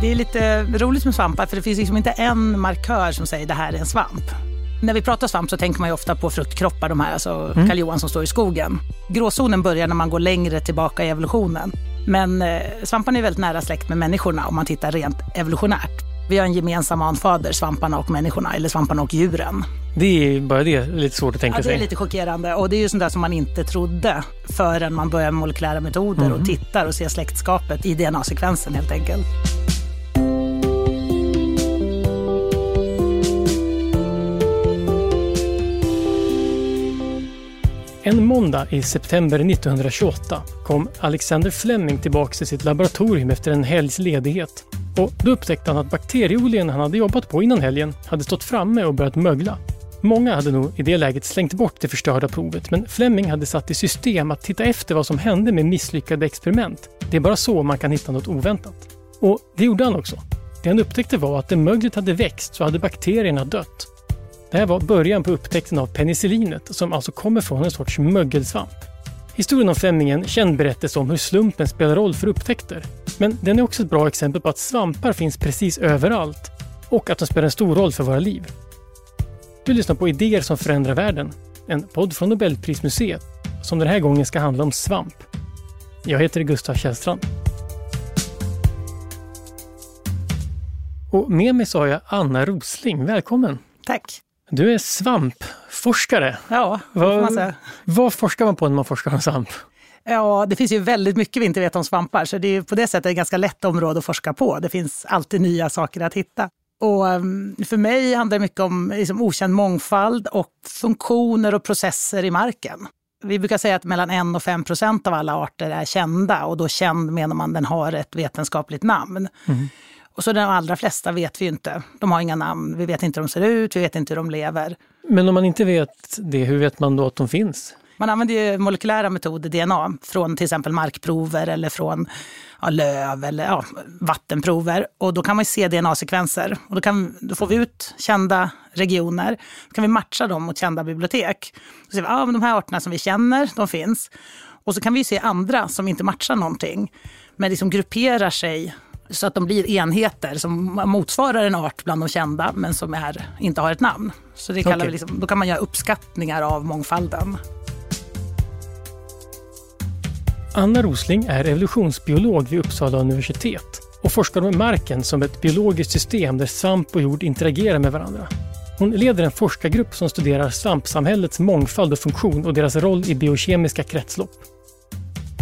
Det är lite roligt med svampar för det finns liksom inte en markör som säger det här är en svamp. När vi pratar svamp så tänker man ju ofta på fruktkroppar, de här, alltså mm. Karl Johan som står i skogen. Gråzonen börjar när man går längre tillbaka i evolutionen. Men eh, svamparna är väldigt nära släkt med människorna om man tittar rent evolutionärt. Vi har en gemensam anfader, svamparna och människorna, eller svamparna och djuren. Det är bara det lite svårt att tänka ja, sig. Det är lite chockerande och det är ju sånt där som man inte trodde förrän man börjar med molekylära metoder mm. och tittar och ser släktskapet i DNA-sekvensen helt enkelt. En måndag i september 1928 kom Alexander Fleming tillbaka till sitt laboratorium efter en helgs ledighet. Och då upptäckte han att bakterieodlingen han hade jobbat på innan helgen hade stått framme och börjat mögla. Många hade nog i det läget slängt bort det förstörda provet men Fleming hade satt i system att titta efter vad som hände med misslyckade experiment. Det är bara så man kan hitta något oväntat. Och det gjorde han också. Det han upptäckte var att där möglet hade växt så hade bakterierna dött. Det här var början på upptäckten av penicillinet som alltså kommer från en sorts mögelsvamp. Historien om Fleming är en känd berättelse om hur slumpen spelar roll för upptäckter. Men den är också ett bra exempel på att svampar finns precis överallt och att de spelar en stor roll för våra liv. Du lyssnar på Idéer som förändrar världen, en podd från Nobelprismuseet som den här gången ska handla om svamp. Jag heter Gustav Källstrand. Och med mig så har jag Anna Rosling. Välkommen! Tack! Du är svampforskare. Ja, det får man säga. Vad forskar man på när man forskar om svamp? Ja, det finns ju väldigt mycket vi inte vet om svampar, så det är på det sättet ett ganska lätt område att forska på. Det finns alltid nya saker att hitta. Och ehm, för mig handlar det mycket om liksom, okänd mångfald och funktioner och processer i marken. Vi brukar säga att mellan 1 och 5 procent av alla arter är kända och då känd menar man den har ett vetenskapligt namn. Mm. Och så de allra flesta vet vi ju inte. De har inga namn, vi vet inte hur de ser ut, vi vet inte hur de lever. Men om man inte vet det, hur vet man då att de finns? Man använder ju molekylära metoder, DNA, från till exempel markprover eller från ja, löv eller ja, vattenprover. Och då kan man se DNA-sekvenser. Och då, kan, då får vi ut kända regioner. Då kan vi matcha dem mot kända bibliotek. Så ser vi, ja, de här arterna som vi känner, de finns. Och så kan vi se andra som inte matchar någonting, men liksom grupperar sig så att de blir enheter som motsvarar en art bland de kända men som är, inte har ett namn. Så det kallar okay. vi liksom, då kan man göra uppskattningar av mångfalden. Anna Rosling är evolutionsbiolog vid Uppsala universitet och forskar med marken som ett biologiskt system där svamp och jord interagerar med varandra. Hon leder en forskargrupp som studerar svampsamhällets mångfald och funktion och deras roll i biokemiska kretslopp.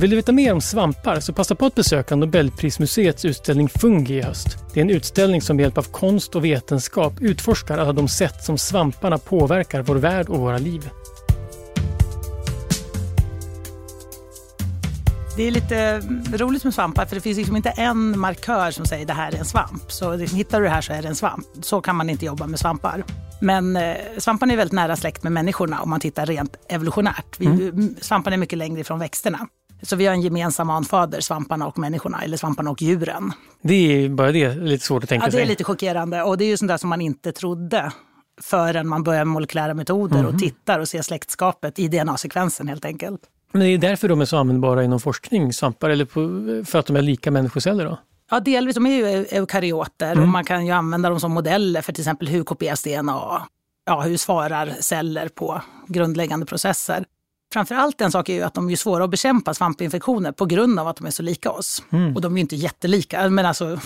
Vill du veta mer om svampar så passa på att besöka Nobelprismuseets utställning Fungi i höst. Det är en utställning som med hjälp av konst och vetenskap utforskar alla de sätt som svamparna påverkar vår värld och våra liv. Det är lite roligt med svampar för det finns liksom inte en markör som säger det här är en svamp. Så hittar du det här så är det en svamp. Så kan man inte jobba med svampar. Men eh, svamparna är väldigt nära släkt med människorna om man tittar rent evolutionärt. Mm. Svamparna är mycket längre ifrån växterna. Så vi har en gemensam anfader, svamparna och människorna, eller svamparna och djuren. Det är bara det lite svårt att tänka sig. Ja, det är lite chockerande och det är ju sånt där som man inte trodde förrän man börjar med molekylära metoder mm. och tittar och ser släktskapet i DNA-sekvensen helt enkelt. Men det är därför de är så användbara inom forskning, svampar, eller på, för att de är lika människoceller? Då? Ja, delvis. De är ju eukaryoter mm. och man kan ju använda dem som modeller för till exempel hur kopieras DNA? Ja, hur svarar celler på grundläggande processer? Framför allt en sak är ju att de är svåra att bekämpa svampinfektioner på grund av att de är så lika oss. Mm. Och de är ju inte jättelika, men alltså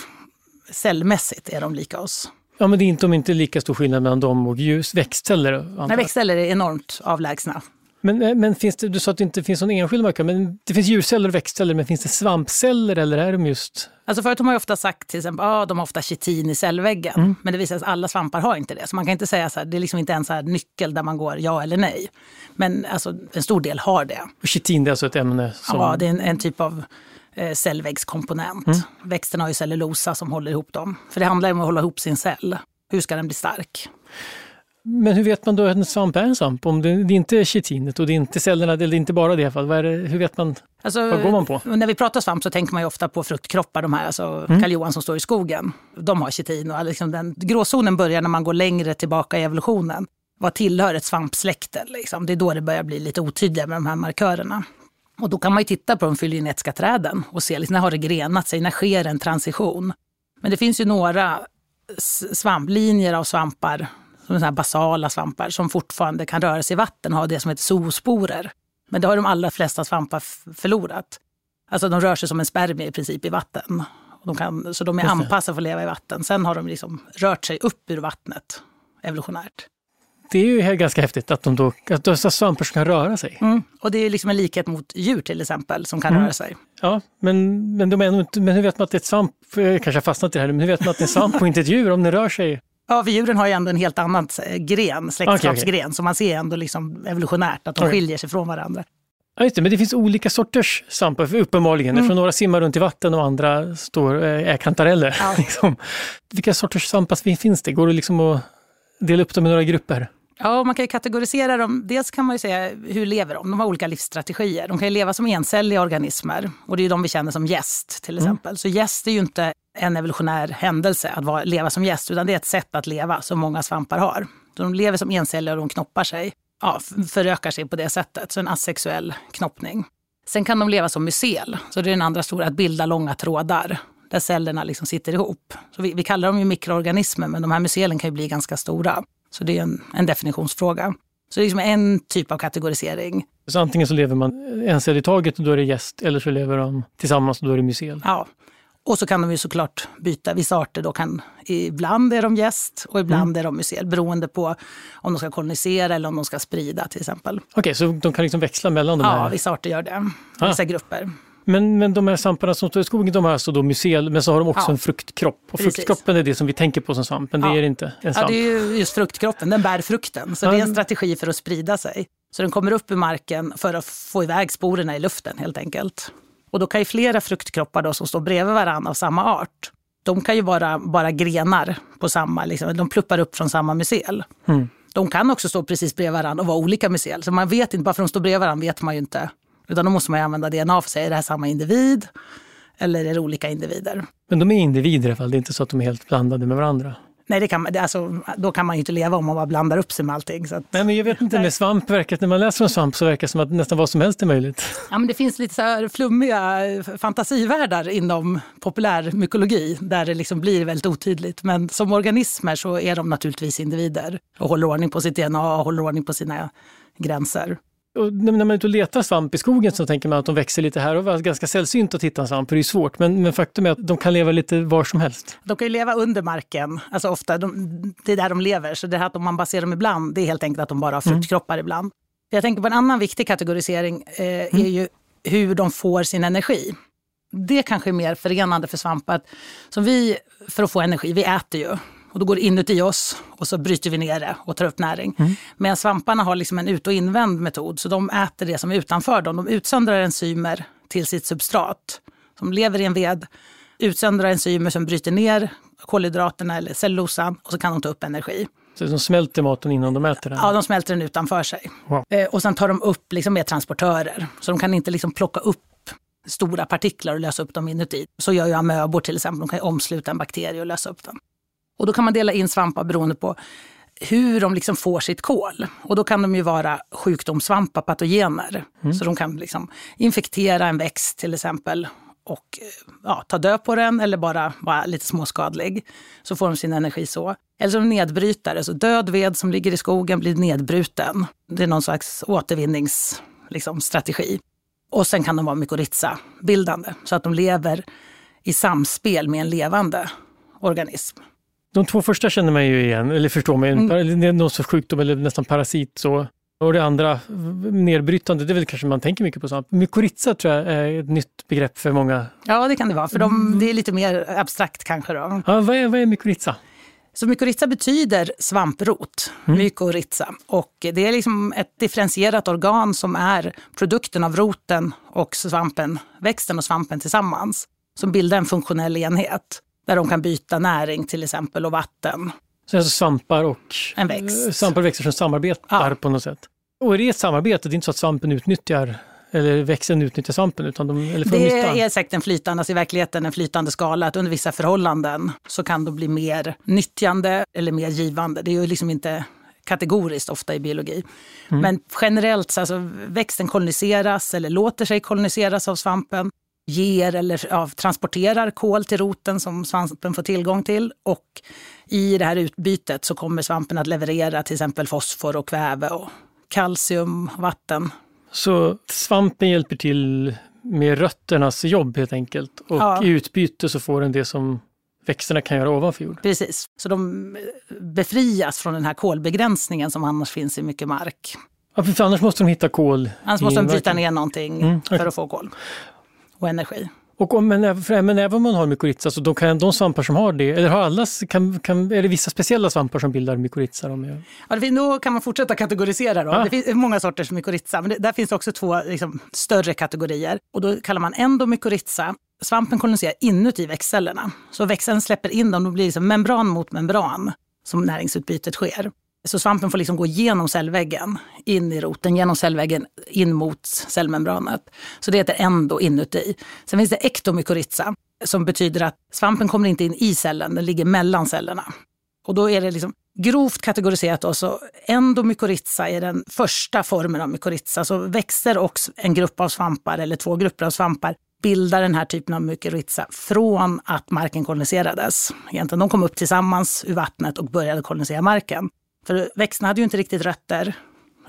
cellmässigt är de lika oss. Ja, men det är inte, de är inte lika stor skillnad mellan dem och ljus, växtceller? Nej, växtceller är enormt avlägsna. Men, eh, men finns det, du sa att det inte finns någon enskild markör, men det finns djurceller och växtceller, men finns det svampceller eller är de just... Alltså förut har man ju ofta sagt till exempel, ja, de har ofta chitin i cellväggen, mm. men det visar sig att alla svampar har inte det. Så man kan inte säga så här, det är liksom inte en så här nyckel där man går ja eller nej. Men alltså, en stor del har det. Och chitin det är alltså ett ämne som... Ja, det är en, en typ av eh, cellväggskomponent. Mm. Växterna har ju cellulosa som håller ihop dem. För det handlar om att hålla ihop sin cell. Hur ska den bli stark? Men hur vet man då att en svamp är en svamp? Om det, det är inte chitinet och det är inte cellerna, eller inte bara det i alla fall. Vad det, hur vet man? Alltså, vad går man på? När vi pratar svamp så tänker man ju ofta på fruktkroppar, de här, alltså mm. Karl Johan som står i skogen. De har chitin och liksom den, gråzonen börjar när man går längre tillbaka i evolutionen. Vad tillhör ett svampsläkte? Liksom. Det är då det börjar bli lite otydliga med de här markörerna. Och då kan man ju titta på de fylogenetiska träden och se liksom, när har det grenat sig, när sker en transition? Men det finns ju några svamplinjer av svampar, som så här basala svampar, som fortfarande kan röra sig i vatten och ha det som heter zoosporer. Men det har de allra flesta svampar förlorat. Alltså de rör sig som en spermie i princip i vatten. De kan, så de är anpassade för att leva i vatten. Sen har de liksom rört sig upp ur vattnet evolutionärt. Det är ju ganska häftigt att de då, att dessa svampar kan röra sig. Mm. Och det är liksom en likhet mot djur till exempel som kan mm. röra sig. Ja, men, men, de är inte, men hur vet man att det är ett svamp? Jag kanske har fastnat i det här, men hur vet man att det är en svamp och inte ett djur om det rör sig? Ja, för djuren har ju ändå en helt annan gren, släktskapsgren, okay, okay. så man ser ändå liksom evolutionärt att de okay. skiljer sig från varandra. Ja, just det, men det finns olika sorters svampar uppenbarligen. Mm. några simmar runt i vatten och andra står, eh, är kantareller. Ja. liksom. Vilka sorters svampar finns det? Går det liksom att dela upp dem i några grupper? Ja, man kan kategorisera dem. Dels kan man ju säga hur lever de? De har olika livsstrategier. De kan leva som encelliga organismer och det är de vi känner som gäst till mm. exempel. Mm. Så gäst är ju inte en evolutionär händelse att vara, leva som gäst utan det är ett sätt att leva som många svampar har. Så de lever som encelliga och de knoppar sig ja, förökar sig på det sättet. Så en asexuell knoppning. Sen kan de leva som mycel. Så det är den andra stora, att bilda långa trådar där cellerna liksom sitter ihop. Så vi, vi kallar dem ju mikroorganismer, men de här mycelen kan ju bli ganska stora. Så det är en, en definitionsfråga. Så det är liksom en typ av kategorisering. Så antingen så lever man en cell i taget och då är det gäst, eller så lever de tillsammans och då är det mycel? Ja, och så kan de ju såklart byta. Vissa arter då kan, ibland är de gäst och ibland mm. är de mycel beroende på om de ska kolonisera eller om de ska sprida till exempel. Okej, okay, så de kan liksom växla mellan de ja, här? Ja, vissa arter gör det. Ah. Vissa grupper. Men, men de här svamparna som står i skogen, de har alltså då mycel, men så har de också ja. en fruktkropp. Och Precis. fruktkroppen är det som vi tänker på som svamp, men ja. det är inte en svamp. Ja, det är just fruktkroppen, den bär frukten. Så ja. det är en strategi för att sprida sig. Så den kommer upp ur marken för att få iväg sporerna i luften helt enkelt. Och då kan ju flera fruktkroppar då, som står bredvid varandra av samma art, de kan ju vara bara grenar på samma, liksom, de pluppar upp från samma mycel. Mm. De kan också stå precis bredvid varandra och vara olika mycel. Så man vet inte, bara för att de står bredvid varandra vet man ju inte. Utan då måste man använda DNA för att säga, är det här samma individ? Eller är det olika individer? Men de är individer i alla fall, det är inte så att de är helt blandade med varandra? Nej, det kan, alltså, då kan man ju inte leva om man bara blandar upp sig med allting. Att, Nej, men jag vet inte, med svamp verkar, när man läser om svamp så verkar det som att nästan vad som helst är möjligt. Ja, men det finns lite så här flummiga fantasivärldar inom populärmykologi där det liksom blir väldigt otydligt. Men som organismer så är de naturligtvis individer och håller ordning på sitt DNA och håller ordning på sina gränser. Och när man är ute och letar svamp i skogen så tänker man att de växer lite här och var. Ganska sällsynt att hitta en svamp, för det är svårt. Men, men, faktum är att de kan leva lite var som helst. De kan ju leva under marken, alltså ofta. De, det är där de lever. Så det här att man bara ser dem ibland, det är helt enkelt att de bara har fruktkroppar mm. ibland. Jag tänker på en annan viktig kategorisering, eh, mm. är ju hur de får sin energi. Det kanske är mer förenande för svampar. Som vi, för att få energi, vi äter ju. Och då går det inuti oss och så bryter vi ner det och tar upp näring. Mm. Men svamparna har liksom en ut och invänd metod, så de äter det som är utanför dem. De utsöndrar enzymer till sitt substrat. Som lever i en ved, utsöndrar enzymer som bryter ner kolhydraterna eller cellulosan och så kan de ta upp energi. Så de smälter maten innan de äter den? Ja, de smälter den utanför sig. Wow. Eh, och sen tar de upp liksom med transportörer. Så de kan inte liksom plocka upp stora partiklar och lösa upp dem inuti. Så gör ju amöbor till exempel. De kan omsluta en bakterie och lösa upp den. Och då kan man dela in svampar beroende på hur de liksom får sitt kol. Och då kan de ju vara sjukdomssvampar, patogener. Mm. Så de kan liksom infektera en växt till exempel och ja, ta död på den eller bara vara lite småskadlig. Så får de sin energi så. Eller som nedbrytare, så död ved som ligger i skogen blir nedbruten. Det är någon slags återvinningsstrategi. Liksom, och sen kan de vara mykorrhiza-bildande, så att de lever i samspel med en levande organism. De två första känner man ju igen, eller förstår man. Mm. Det är någon sorts sjukdom eller nästan parasit. Så. Och det andra, nedbrytande, det är väl kanske man tänker mycket på. Sånt. Mykorrhiza tror jag är ett nytt begrepp för många. Ja, det kan det vara. För de, mm. det är lite mer abstrakt kanske. Då. Ja, vad är, vad är mykorrhiza? Så mykorrhiza betyder svamprot, mm. mykorrhiza. Och det är liksom ett differentierat organ som är produkten av roten och svampen, växten och svampen tillsammans. Som bildar en funktionell enhet. Där de kan byta näring till exempel och vatten. Så alltså svampar och en växt. svampar och växter som samarbetar ja. på något sätt? Och är det ett samarbete? Det är inte så att svampen utnyttjar eller växten utnyttjar svampen? Utan de, eller det nytta. är säkert en flytande, alltså i verkligheten en flytande skala. Att under vissa förhållanden så kan de bli mer nyttjande eller mer givande. Det är ju liksom inte kategoriskt ofta i biologi. Mm. Men generellt, så alltså, växten koloniseras eller låter sig koloniseras av svampen. Ger eller ja, transporterar kol till roten som svampen får tillgång till. Och i det här utbytet så kommer svampen att leverera till exempel fosfor och kväve och kalcium, vatten. Så svampen hjälper till med rötternas jobb helt enkelt och ja. i utbyte så får den det som växterna kan göra ovanför jord. Precis, så de befrias från den här kolbegränsningen som annars finns i mycket mark. Ja, för annars måste de hitta kol. Annars måste de bryta ner någonting mm, okay. för att få kol och energi. Och om, men, även, men även om man har mykorrhiza, så då kan de svampar som har det, eller har alla, kan, kan, är det vissa speciella svampar som bildar mykorrhiza? Ja, det, då kan man fortsätta kategorisera. Då. Ah. Det finns många sorters mykorrhiza, men det, där finns också två liksom, större kategorier. Och då kallar man endomykorrhiza. Svampen koloniserar inuti växtcellerna. Så växten släpper in dem, då blir det liksom membran mot membran som näringsutbytet sker. Så svampen får liksom gå genom cellväggen, in i roten, genom cellväggen, in mot cellmembranet. Så det heter endo inuti. Sen finns det ektomykorrhiza som betyder att svampen kommer inte in i cellen, den ligger mellan cellerna. Och då är det liksom grovt kategoriserat då, så endomykorrhiza är den första formen av mykorrhiza. Så växer och en grupp av svampar eller två grupper av svampar bildar den här typen av mykorrhiza från att marken koloniserades. Egentligen, de kom upp tillsammans ur vattnet och började kolonisera marken. För växterna hade ju inte riktigt rötter.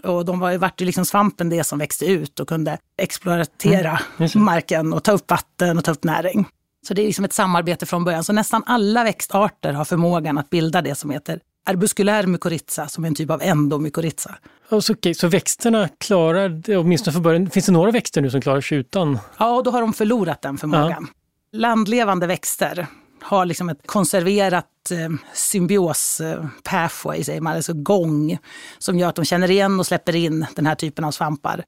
Och de var ju, vart ju liksom svampen det som växte ut och kunde exploatera mm, marken och ta upp vatten och ta upp näring. Så det är liksom ett samarbete från början. Så nästan alla växtarter har förmågan att bilda det som heter arbuskulär mykorrhiza, som är en typ av endomykorrhiza. Alltså, okay, så växterna klarar det, åtminstone för början. Finns det några växter nu som klarar sig utan? Ja, och då har de förlorat den förmågan. Ja. Landlevande växter har liksom ett konserverat eh, symbios eh, pathway, säger man, alltså gång, som gör att de känner igen och släpper in den här typen av svampar.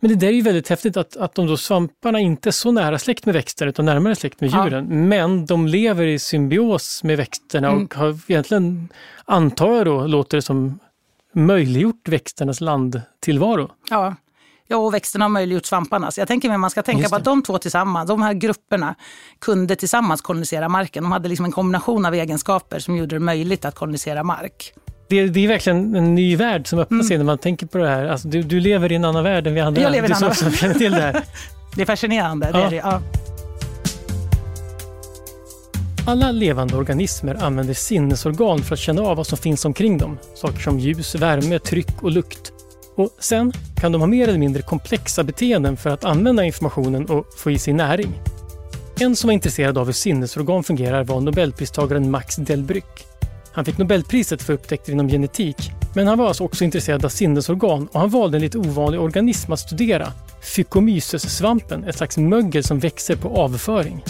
Men det där är ju väldigt häftigt att, att de då svamparna inte är så nära släkt med växter utan närmare släkt med djuren. Ja. Men de lever i symbios med växterna mm. och har egentligen, antar jag då, låter det som möjliggjort växternas landtillvaro. Ja, Ja, och växterna har möjliggjort svamparna. Så jag tänker mig man ska tänka på att de två tillsammans, de här grupperna, kunde tillsammans kolonisera marken. De hade liksom en kombination av egenskaper som gjorde det möjligt att kolonisera mark. Det, det är verkligen en ny värld som öppnar sig mm. när man tänker på det här. Alltså, du, du lever i en annan värld än vi andra. Jag lever i en annan värld. till det här. Det är fascinerande. Ja. Det är det, ja. Alla levande organismer använder sinnesorgan för att känna av vad som finns omkring dem. Saker som ljus, värme, tryck och lukt. Och sen kan de ha mer eller mindre komplexa beteenden för att använda informationen och få i sig näring. En som var intresserad av hur sinnesorgan fungerar var nobelpristagaren Max Delbruck. Han fick Nobelpriset för upptäckter inom genetik, men han var alltså också intresserad av sinnesorgan och han valde en lite ovanlig organism att studera, Phycomyces-svampen, ett slags mögel som växer på avföring.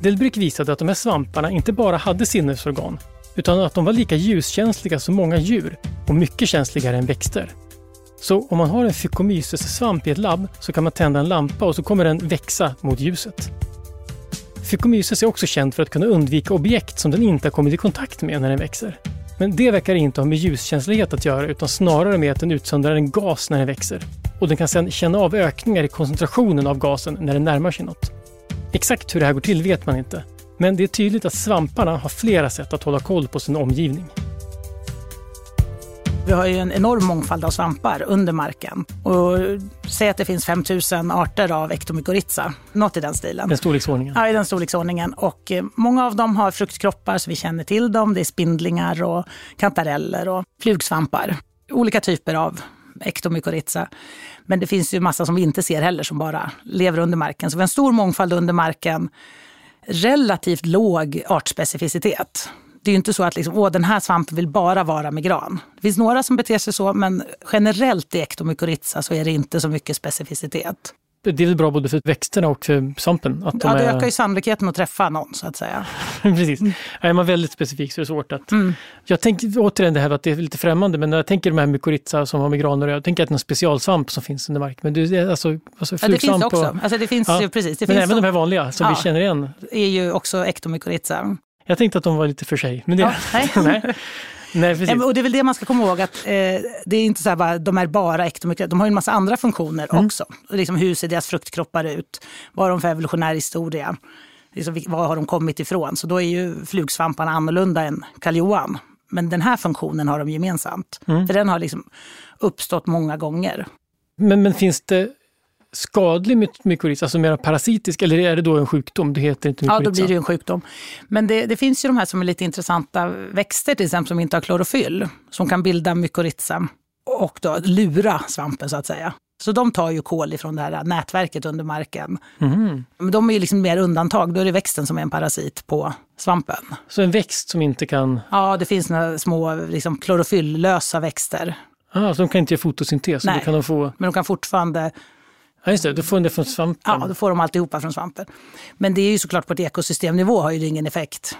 Delbruck visade att de här svamparna inte bara hade sinnesorgan, utan att de var lika ljuskänsliga som många djur och mycket känsligare än växter. Så om man har en Phycomyces-svamp i ett labb så kan man tända en lampa och så kommer den växa mot ljuset. Fykomyses är också känd för att kunna undvika objekt som den inte har kommit i kontakt med när den växer. Men det verkar inte ha med ljuskänslighet att göra utan snarare med att den utsöndrar en gas när den växer. Och den kan sedan känna av ökningar i koncentrationen av gasen när den närmar sig något. Exakt hur det här går till vet man inte. Men det är tydligt att svamparna har flera sätt att hålla koll på sin omgivning. Vi har ju en enorm mångfald av svampar under marken. Och säg att det finns 5000 arter av ektomykorrhiza, något i den stilen. Den storleksordningen? Ja, i den storleksordningen. Och eh, många av dem har fruktkroppar så vi känner till dem. Det är spindlingar och kantareller och flugsvampar. Olika typer av ektomykorrhiza. Men det finns ju massa som vi inte ser heller som bara lever under marken. Så vi har en stor mångfald under marken. Relativt låg artspecificitet det är ju inte så att liksom, Åh, den här svampen vill bara vara med gran. Det finns några som beter sig så, men generellt i ektomykorrhiza så är det inte så mycket specificitet. Det är väl bra både för växterna och för svampen? Att de ja, det är... ökar ju sannolikheten att träffa någon så att säga. Precis. Mm. Är man väldigt specifik så är det svårt att... Mm. Jag tänker återigen det här att det är lite främmande, men när jag tänker de här mykorrhiza som har med granar jag tänker att det är någon specialsvamp som finns under mark. Men det, alltså, alltså ja, det finns också. Och... Alltså det finns, ja. precis, det men finns även som... de här vanliga som ja, vi känner igen. är ju också ektomykorrhiza. Jag tänkte att de var lite för sig. Men det, ja, nej. nej. Nej, precis. Och det är väl det man ska komma ihåg, att eh, det är inte så här bara, de är bara ektomykorrhiza, de har ju en massa andra funktioner mm. också. Liksom, hur ser deras fruktkroppar ut? Vad har de för evolutionär historia? Liksom, var har de kommit ifrån? Så då är ju flugsvamparna annorlunda än kalljohan. Men den här funktionen har de gemensamt. Mm. För den har liksom uppstått många gånger. Men, men finns det skadlig mykorrhiza, alltså mer parasitisk, eller är det då en sjukdom? Det heter inte mykorrhiza. Ja, då blir det en sjukdom. Men det, det, finns ju de här som är lite intressanta växter till exempel som inte har klorofyll, som kan bilda mykorrhiza och då lura svampen så att säga. Så de tar ju kol ifrån det här nätverket under marken. Mm. Men de är ju liksom mer undantag, då är det växten som är en parasit på svampen. Så en växt som inte kan... Ja, det finns några små liksom, klorofylllösa växter. Ah, så de kan inte göra fotosyntes? Nej, kan de få... men de kan fortfarande... Ja, just det, då får de det från svampen? Ja, då får de alltihopa från svampen. Men det är ju såklart på ett ekosystemnivå har ju det ingen effekt.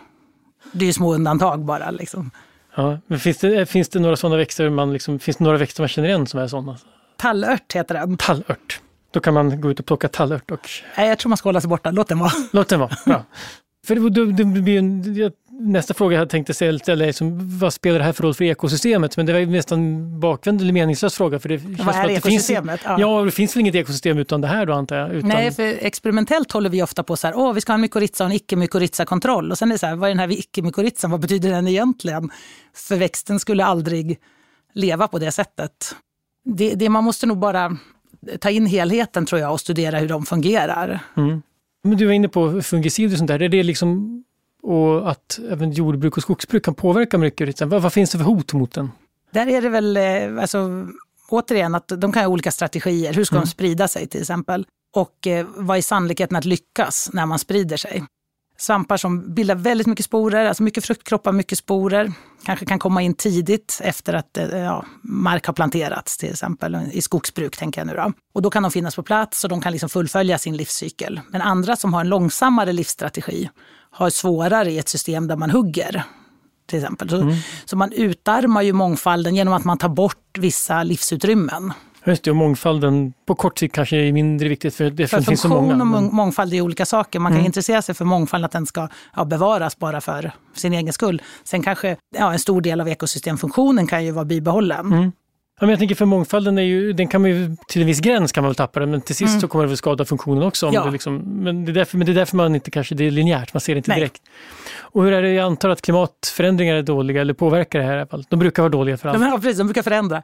Det är ju små undantag bara. Liksom. Ja, men finns det, finns det några sådana växter man liksom, finns det några växter man känner igen som är sådana? Tallört heter den. Tallört. Då kan man gå ut och plocka tallört. Och... Nej, jag tror man ska hålla sig borta. Låt den vara. Låt den vara, bra. För det, det, det blir en, nästa fråga jag tänkte ställa är som, vad spelar det här för roll för ekosystemet? Men det var ju nästan bakvänd eller meningslös fråga. För det vad är ekosystemet? Finns, ja. ja, det finns väl inget ekosystem utan det här då antar jag? Utan... Nej, för experimentellt håller vi ofta på så här, åh vi ska ha en mykorrhiza och en icke-mykorrhiza-kontroll. Och sen är det så här, vad är den här icke-mykorrhizan, vad betyder den egentligen? För växten skulle aldrig leva på det sättet. Det, det man måste nog bara ta in helheten tror jag och studera hur de fungerar. Mm. Men du var inne på fungicider och sånt där. Är det liksom och att även jordbruk och skogsbruk kan påverka mycket. Vad, vad finns det för hot mot den? Där är det väl, eh, alltså, återigen, att de kan ha olika strategier. Hur ska mm. de sprida sig till exempel? Och eh, vad är sannolikheten att lyckas när man sprider sig? Svampar som bildar väldigt mycket sporer, alltså mycket fruktkroppar, mycket sporer. Kanske kan komma in tidigt efter att eh, ja, mark har planterats till exempel, i skogsbruk tänker jag nu då. Och då kan de finnas på plats och de kan liksom fullfölja sin livscykel. Men andra som har en långsammare livsstrategi har svårare i ett system där man hugger. Till exempel. Så, mm. så man utarmar ju mångfalden genom att man tar bort vissa livsutrymmen. Just det, och mångfalden på kort sikt kanske är mindre viktigt för det för finns så många. Funktion och mångfald är olika saker. Man kan mm. intressera sig för mångfald, att den ska ja, bevaras bara för sin egen skull. Sen kanske ja, en stor del av ekosystemfunktionen kan ju vara bibehållen. Mm. Ja, men jag tänker för mångfalden är ju, den kan man ju till en viss gräns kan man väl tappa den, men till sist mm. så kommer det väl skada funktionen också. Ja. det liksom, men, det är därför, men det är därför man inte kanske, det är linjärt, man ser det inte Nej. direkt. Och hur är det, jag antar att klimatförändringar är dåliga eller påverkar det här i alla fall? De brukar vara dåliga för allt. Ja, precis, de brukar förändra.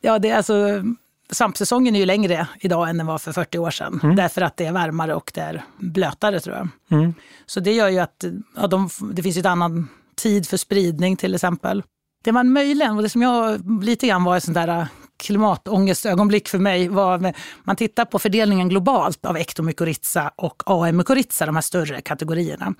Ja, det är alltså, svampsäsongen är ju längre idag än den var för 40 år sedan. Mm. Därför att det är varmare och det är blötare tror jag. Mm. Så det gör ju att ja, de, det finns ett annan tid för spridning till exempel. Det man möjligen, och det som jag lite grann var ett sånt där äh, klimatångestögonblick för mig var när man tittar på fördelningen globalt av ektomykorrhiza och AM-mykorrhiza, de här större kategorierna.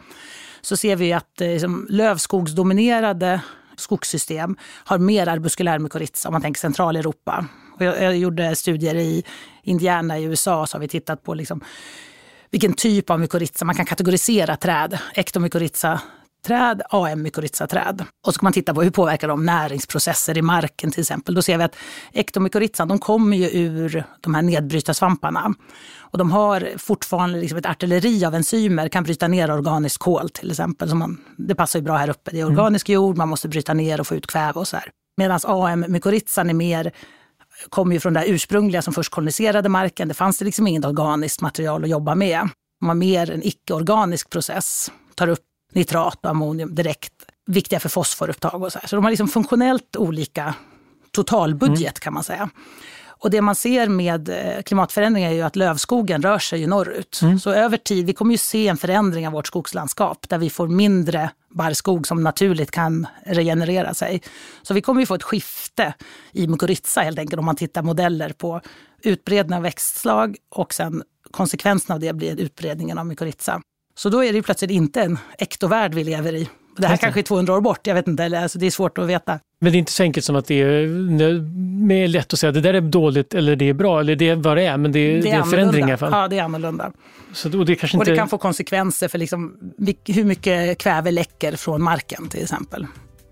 Så ser vi att eh, liksom, lövskogsdominerade skogssystem har mer arbuskulär mykorrhiza om man tänker Centraleuropa. Och jag, jag gjorde studier i Indiana i USA så har vi tittat på liksom, vilken typ av mykorrhiza man kan kategorisera träd. Ektomykorrhiza träd, AM-mykorrhizaträd. Och så kan man titta på hur påverkar de näringsprocesser i marken till exempel. Då ser vi att ektomykorrhizan de kommer ju ur de här nedbrytarsvamparna. Och de har fortfarande liksom ett artilleri av enzymer, kan bryta ner organiskt kol till exempel. Så man, det passar ju bra här uppe. Det är mm. organisk jord, man måste bryta ner och få ut kväve och så här. Medan AM-mykorrhizan är mer kommer ju från det ursprungliga som först koloniserade marken. Det fanns det liksom inget organiskt material att jobba med. Har mer en icke-organisk process. Tar upp nitrat och ammonium direkt. Viktiga för fosforupptag och så här. Så de har liksom funktionellt olika totalbudget mm. kan man säga. Och det man ser med eh, klimatförändringar är ju att lövskogen rör sig ju norrut. Mm. Så över tid, vi kommer ju se en förändring av vårt skogslandskap där vi får mindre barrskog som naturligt kan regenerera sig. Så vi kommer ju få ett skifte i mykorrhiza helt enkelt om man tittar modeller på utbredning av växtslag och sen konsekvensen av det blir utbredningen av mykorrhiza. Så då är det plötsligt inte en ektovärld vi lever i. Det här kanske är 200 år bort, jag vet inte, eller, alltså det är svårt att veta. Men det är inte så enkelt som att det är lätt att säga att det där är dåligt eller det är bra, eller det är vad det är, men det är, det är, det är en förändring i alla fall. Ja, det är annorlunda. Så då, det kanske inte... Och det kan få konsekvenser för liksom, hur mycket kväve läcker från marken till exempel.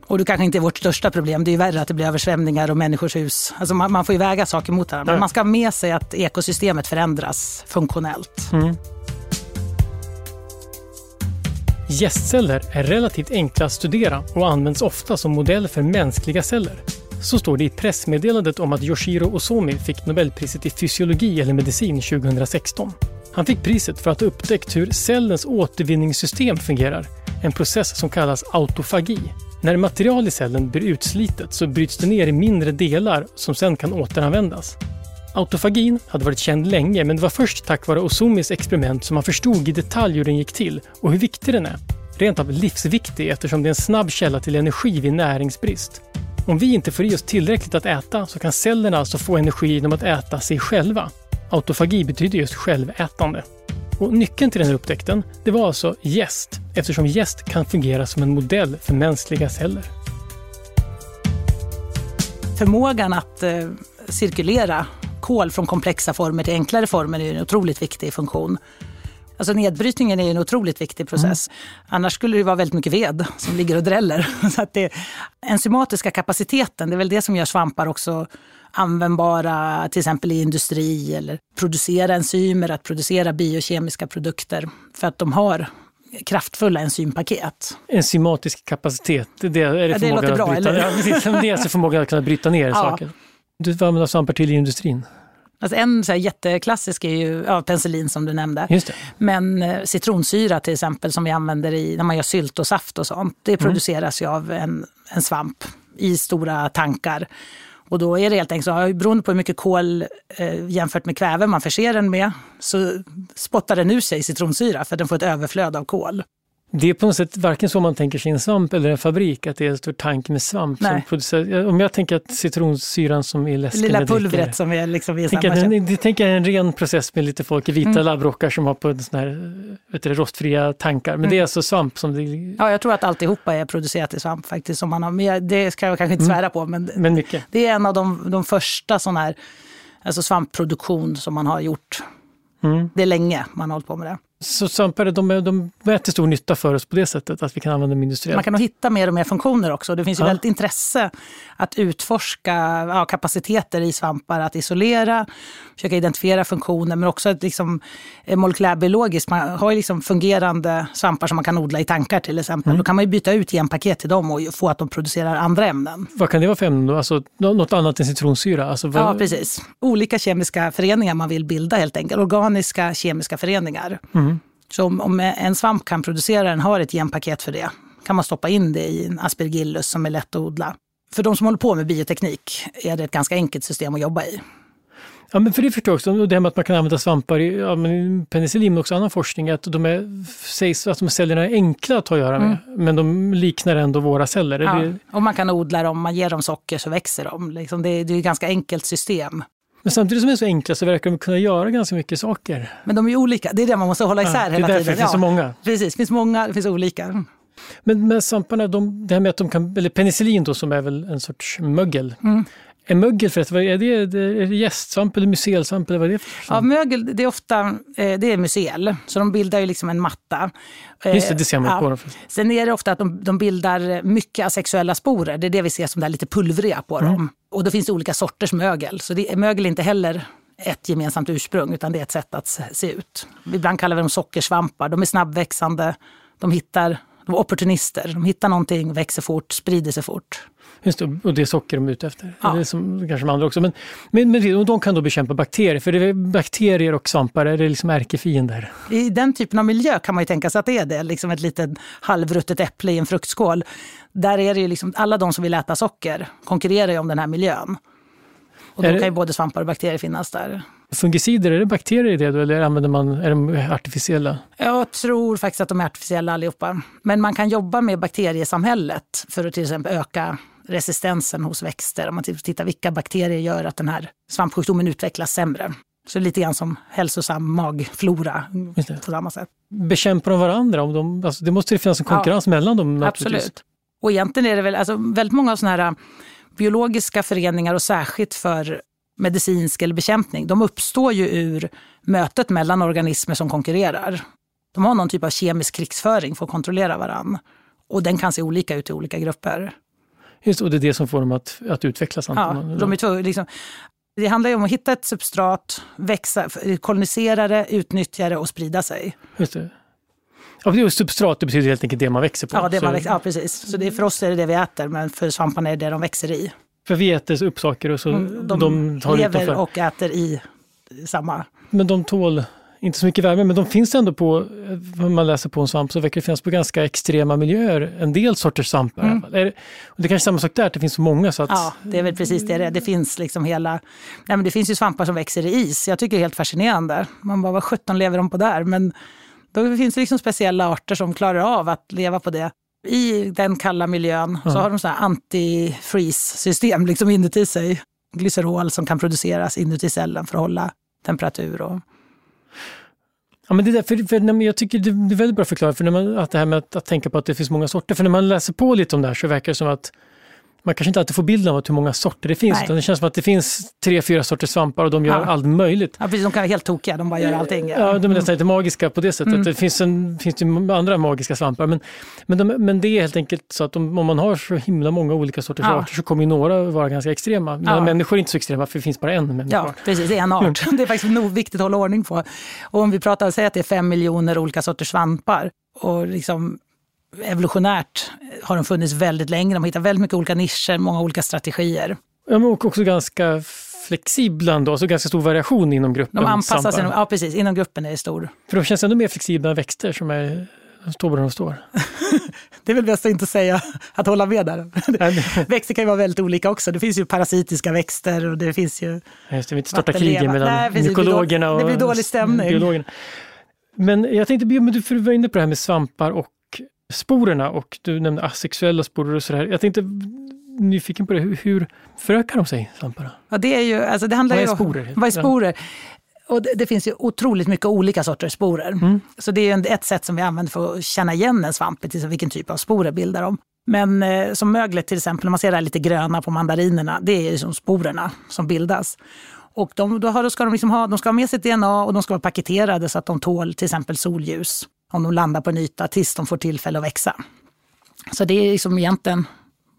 Och det kanske inte är vårt största problem, det är ju värre att det blir översvämningar och människors hus. Alltså man, man får ju väga saker mot varandra. Men man ska ha med sig att ekosystemet förändras funktionellt. Mm. Gästceller är relativt enkla att studera och används ofta som modell för mänskliga celler. Så står det i pressmeddelandet om att Yoshiro Osomi fick Nobelpriset i fysiologi eller medicin 2016. Han fick priset för att ha upptäckt hur cellens återvinningssystem fungerar, en process som kallas autofagi. När material i cellen blir utslitet så bryts det ner i mindre delar som sen kan återanvändas. Autofagin hade varit känd länge men det var först tack vare Osumis experiment som man förstod i detalj hur den gick till och hur viktig den är. Rent av livsviktig eftersom det är en snabb källa till energi vid näringsbrist. Om vi inte får i oss tillräckligt att äta så kan cellerna alltså få energi genom att äta sig själva. Autofagi betyder just självätande. Och nyckeln till den här upptäckten, det var alltså jäst, eftersom jäst kan fungera som en modell för mänskliga celler. Förmågan att eh, cirkulera kol från komplexa former till enklare former är en otroligt viktig funktion. Alltså nedbrytningen är en otroligt viktig process. Mm. Annars skulle det vara väldigt mycket ved som ligger och dräller. Så att det, enzymatiska kapaciteten, det är väl det som gör svampar också användbara till exempel i industri eller producera enzymer, att producera biokemiska produkter. För att de har kraftfulla enzympaket. Enzymatisk kapacitet, det är, det ja, det låter bra, bryta, eller ja, precis, Det är alltså förmågan att kunna bryta ner ja. saker. Du använder svampar till i industrin? Alltså en så här jätteklassisk är ju ja, penicillin som du nämnde. Men eh, citronsyra till exempel som vi använder i, när man gör sylt och saft och sånt. Det mm. produceras ju av en, en svamp i stora tankar. Och då är det helt enkelt så, beroende på hur mycket kol eh, jämfört med kväve man förser den med, så spottar den ur sig citronsyra för den får ett överflöd av kol. Det är på något sätt varken så man tänker sig en svamp eller en fabrik, att det är en stor tank med svamp Nej. som producerar. Om jag tänker att citronsyran som är läsken Lilla pulvret som är liksom i samma en, Det tänker jag är en ren process med lite folk i vita mm. labbrockar som har på såna här vet du, rostfria tankar. Men mm. det är alltså svamp som det... Ja, jag tror att alltihopa är producerat i svamp faktiskt. Som man har, men det ska jag kanske inte mm. svära på, men, men mycket. det är en av de, de första sådana här alltså svampproduktion som man har gjort. Mm. Det är länge man har hållit på med det. Så svampar de, de är till stor nytta för oss på det sättet, att vi kan använda dem industriellt. Man kan nog hitta mer och mer funktioner också. Det finns ju ja. väldigt intresse att utforska ja, kapaciteter i svampar, att isolera, försöka identifiera funktioner, men också att liksom, eh, molekylärbiologiskt, man har ju liksom fungerande svampar som man kan odla i tankar till exempel. Mm. Då kan man ju byta ut genpaket till dem och få att de producerar andra ämnen. Vad kan det vara för ämnen då? Alltså, något annat än citronsyra? Alltså, vad... Ja, precis. Olika kemiska föreningar man vill bilda helt enkelt. Organiska kemiska föreningar. Mm. Så om, om en svamp kan producera den, har ett genpaket för det, kan man stoppa in det i en aspergillus som är lätt att odla. För de som håller på med bioteknik är det ett ganska enkelt system att jobba i. Ja, men för det förstår jag också, det här med att man kan använda svampar i ja, penicillin och också annan forskning, att de är, sägs att de cellerna är enkla att ha att göra med, mm. men de liknar ändå våra celler. Ja, det... och man kan odla dem, man ger dem socker så växer de. Liksom det, det är ett ganska enkelt system. Men samtidigt som de är så enkla så verkar de kunna göra ganska mycket saker. Men de är olika, det är det man måste hålla isär ja, hela tiden. Det är därför det finns så många. Precis, det finns många, det finns olika. Men med svamparna, de, det här med att de kan, eller penicillin då som är väl en sorts mögel. Mm. Är mögel för är det, är det gästsvamp eller mycelsvamp? Eller vad är det för ja, mögel det är ofta eh, det är mycel, så de bildar ju liksom en matta. Just det, det ser man ja. på dem. Sen är det ofta att de, de, bildar mycket asexuella sporer. Det är det vi ser som det lite pulvriga på mm. dem. Och då finns det olika sorters mögel. Så det, mögel är inte heller ett gemensamt ursprung, utan det är ett sätt att se ut. Ibland kallar vi dem sockersvampar. De är snabbväxande. De hittar de är opportunister. De hittar någonting, växer fort, sprider sig fort. Just det, och det är socker de är ute efter. Ja. Det är som kanske de andra också. Men, men, men de kan då bekämpa bakterier, för det är bakterier och svampar, är det liksom ärkefiender? I den typen av miljö kan man ju tänka sig att det är det, liksom ett litet halvruttet äpple i en fruktskål. Där är det ju liksom, alla de som vill äta socker konkurrerar ju om den här miljön. Och då det... kan ju både svampar och bakterier finnas där. Fungicider, är det bakterier i det då, eller använder man, är de artificiella? Jag tror faktiskt att de är artificiella allihopa. Men man kan jobba med bakteriesamhället för att till exempel öka resistensen hos växter. Om man tittar vilka bakterier gör att den här svampsjukdomen utvecklas sämre. Så lite grann som hälsosam magflora på samma sätt. Bekämpar de varandra? Om de, alltså det måste ju finnas en konkurrens ja, mellan dem. Absolut. Och egentligen är det väl alltså, väldigt många sådana här biologiska föreningar och särskilt för medicinsk eller bekämpning, de uppstår ju ur mötet mellan organismer som konkurrerar. De har någon typ av kemisk krigsföring för att kontrollera varann. Och den kan se olika ut i olika grupper. Just och det är det som får dem att, att utvecklas? Ja, de är två, liksom, det handlar ju om att hitta ett substrat, växa, kolonisera det, utnyttja det och sprida sig. Just det. Ja, substrat det betyder helt enkelt det man växer på. Ja, det man växer, ja precis. Så det, för oss är det det vi äter, men för svamparna är det det de växer i. För vi äter upp saker och så mm, de, de lever och äter i samma. Men de tål inte så mycket värme, men de finns ändå på, vad man läser på en svamp, så verkar det finnas på ganska extrema miljöer, en del sorters svampar. Mm. Är det, och det är kanske samma sak där, att det finns så många. Så att... Ja, det är väl precis det det Det finns liksom hela... Nej, men det finns ju svampar som växer i is. Jag tycker det är helt fascinerande. Man bara, vad sjutton lever de på där? Men då finns det liksom speciella arter som klarar av att leva på det. I den kalla miljön så har de så anti-freeze-system liksom inuti sig. Glycerol som kan produceras inuti cellen för att hålla temperatur. Och... Ja, men det där, för, för, jag tycker det är väldigt bra förklarat, för när man, att det här med att, att, tänka på att det finns många sorter. För när man läser på lite om det här så verkar det som att man kanske inte alltid får bilden av hur många sorter det finns. Utan det känns som att det finns tre, fyra sorters svampar och de gör ja. allt möjligt. Ja, precis, de kan vara helt tokiga, de bara gör allting. Ja, ja de är nästan lite magiska på det sättet. Mm. Det finns, en, finns ju andra magiska svampar. Men, men, de, men det är helt enkelt så att om, om man har så himla många olika sorters ja. arter så kommer några vara ganska extrema. Men ja. människor är inte så extrema för det finns bara en människa. Ja, precis, en art. det är faktiskt nog viktigt att hålla ordning på. Och om vi pratar, säg att det är fem miljoner olika sorters svampar och liksom evolutionärt har de funnits väldigt länge. De har hittat väldigt mycket olika nischer, många olika strategier. Ja, men också ganska flexibla ändå, alltså ganska stor variation inom gruppen. De anpassar sig, ja precis, inom gruppen är det stor. För de känns ändå mer flexibla än växter som är står där de står. det är väl bäst att inte säga att hålla med där. växter kan ju vara väldigt olika också. Det finns ju parasitiska växter och det finns ju... Just det, vi inte starta krig mellan Nej, mykologerna och Det blir dålig stämning. Biologerna. Men jag tänkte, men du var inne på det här med svampar och sporerna och du nämnde asexuella sporer och sådär. Jag tänkte nyfiken på det, hur, hur förökar de sig, svamparna? Ja, det är ju, alltså det handlar vad är sporer? vad är sporer? Och det, det, finns ju otroligt mycket olika sorters sporer. Mm. Så det är ett sätt som vi använder för att känna igen en svamp, till vilken typ av sporer bildar de. Men eh, som möglet till exempel, man ser det här lite gröna på mandarinerna, det är ju som sporerna som bildas. Och de, då, har, då ska de, liksom ha, de ska ha med sitt DNA och de ska vara paketerade så att de tål till exempel solljus om de landar på en yta tills de får tillfälle att växa. Så det är liksom egentligen,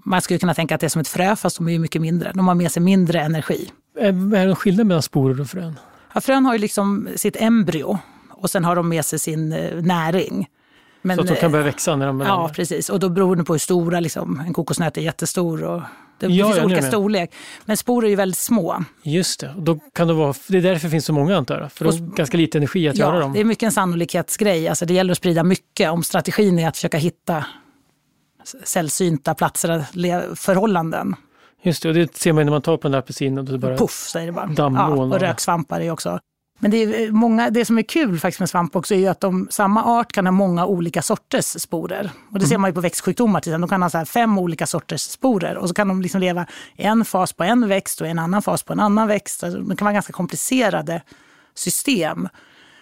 man skulle kunna tänka att det är som ett frö fast de är mycket mindre. De har med sig mindre energi. Vad är det skillnad mellan sporer och frön? Ja, frön har ju liksom sitt embryo och sen har de med sig sin eh, näring. Men, så att de kan börja växa när de är Ja, precis. Och då beror det på hur stora, liksom, en kokosnöt är jättestor och det ja, finns olika storlek. Men sporer är ju väldigt små. Just det, då kan det, vara, det är därför det finns så många antar jag. För det är ganska lite energi att ja, göra dem. det är mycket en sannolikhetsgrej. Alltså det gäller att sprida mycket. Om strategin är att försöka hitta sällsynta platser, förhållanden. Just det, och det ser man när man tar på den där apelsinen. Bara Puff säger det bara. Ja, och röksvampar är också men det, är många, det som är kul faktiskt med svamp också är att de, samma art kan ha många olika sorters sporer. Och det ser mm. man ju på växtsjukdomar. Till De kan ha så fem olika sorters sporer och så kan de liksom leva en fas på en växt och en annan fas på en annan växt. Alltså, det kan vara ganska komplicerade system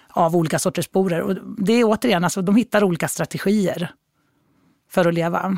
av olika sorters sporer. Och det är återigen, alltså, de hittar olika strategier för att leva.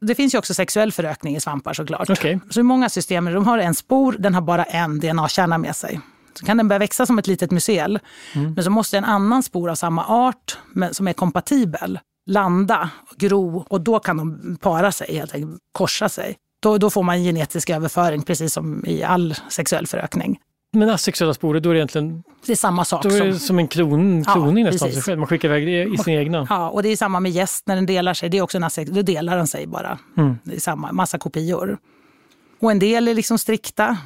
Det finns ju också sexuell förökning i svampar såklart. Okay. Så i många system, de har en spor, den har bara en DNA-kärna med sig. Så kan den börja växa som ett litet mycel. Mm. Men så måste en annan spor av samma art, men som är kompatibel, landa, gro och då kan de para sig, helt enkelt korsa sig. Då, då får man genetisk överföring, precis som i all sexuell förökning. Men asexuella sporer, då är det egentligen det är samma sak. Då är det som, som en klon, kloning ja, nästan sig själv. Man skickar iväg i sin egna. Ja, och det är samma med gäst när den delar sig. Det är också en asex, då delar den sig bara. Mm. Det är samma, massa kopior. Och en del är liksom strikta.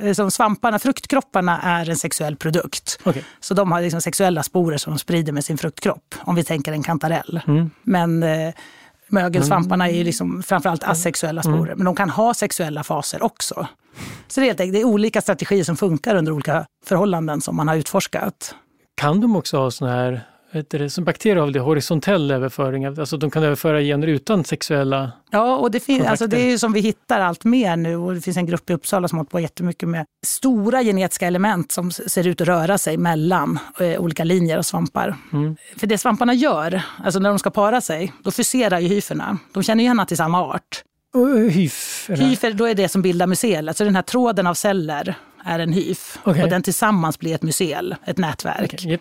Eh, som svamparna, fruktkropparna är en sexuell produkt. Okay. Så de har liksom sexuella sporer som de sprider med sin fruktkropp. Om vi tänker en kantarell. Mm. Men eh, mögelsvamparna är ju liksom framförallt mm. asexuella sporer. Mm. Men de kan ha sexuella faser också. Så det är, enkelt, det är olika strategier som funkar under olika förhållanden som man har utforskat. Kan de också ha såna här det, som bakterier har det horisontell överföring, alltså de kan överföra gener utan sexuella Ja, och det, finns, alltså det är ju som vi hittar allt mer nu och det finns en grupp i Uppsala som har hållit på jättemycket med stora genetiska element som ser ut att röra sig mellan eh, olika linjer av svampar. Mm. För det svamparna gör, alltså när de ska para sig, då fuserar ju hyferna. De känner ju gärna till samma art. Hyfer? Hyfer, då är det som bildar mycel. Alltså den här tråden av celler är en hyf. Okay. Och den tillsammans blir ett mycel, ett nätverk. Okay, yep.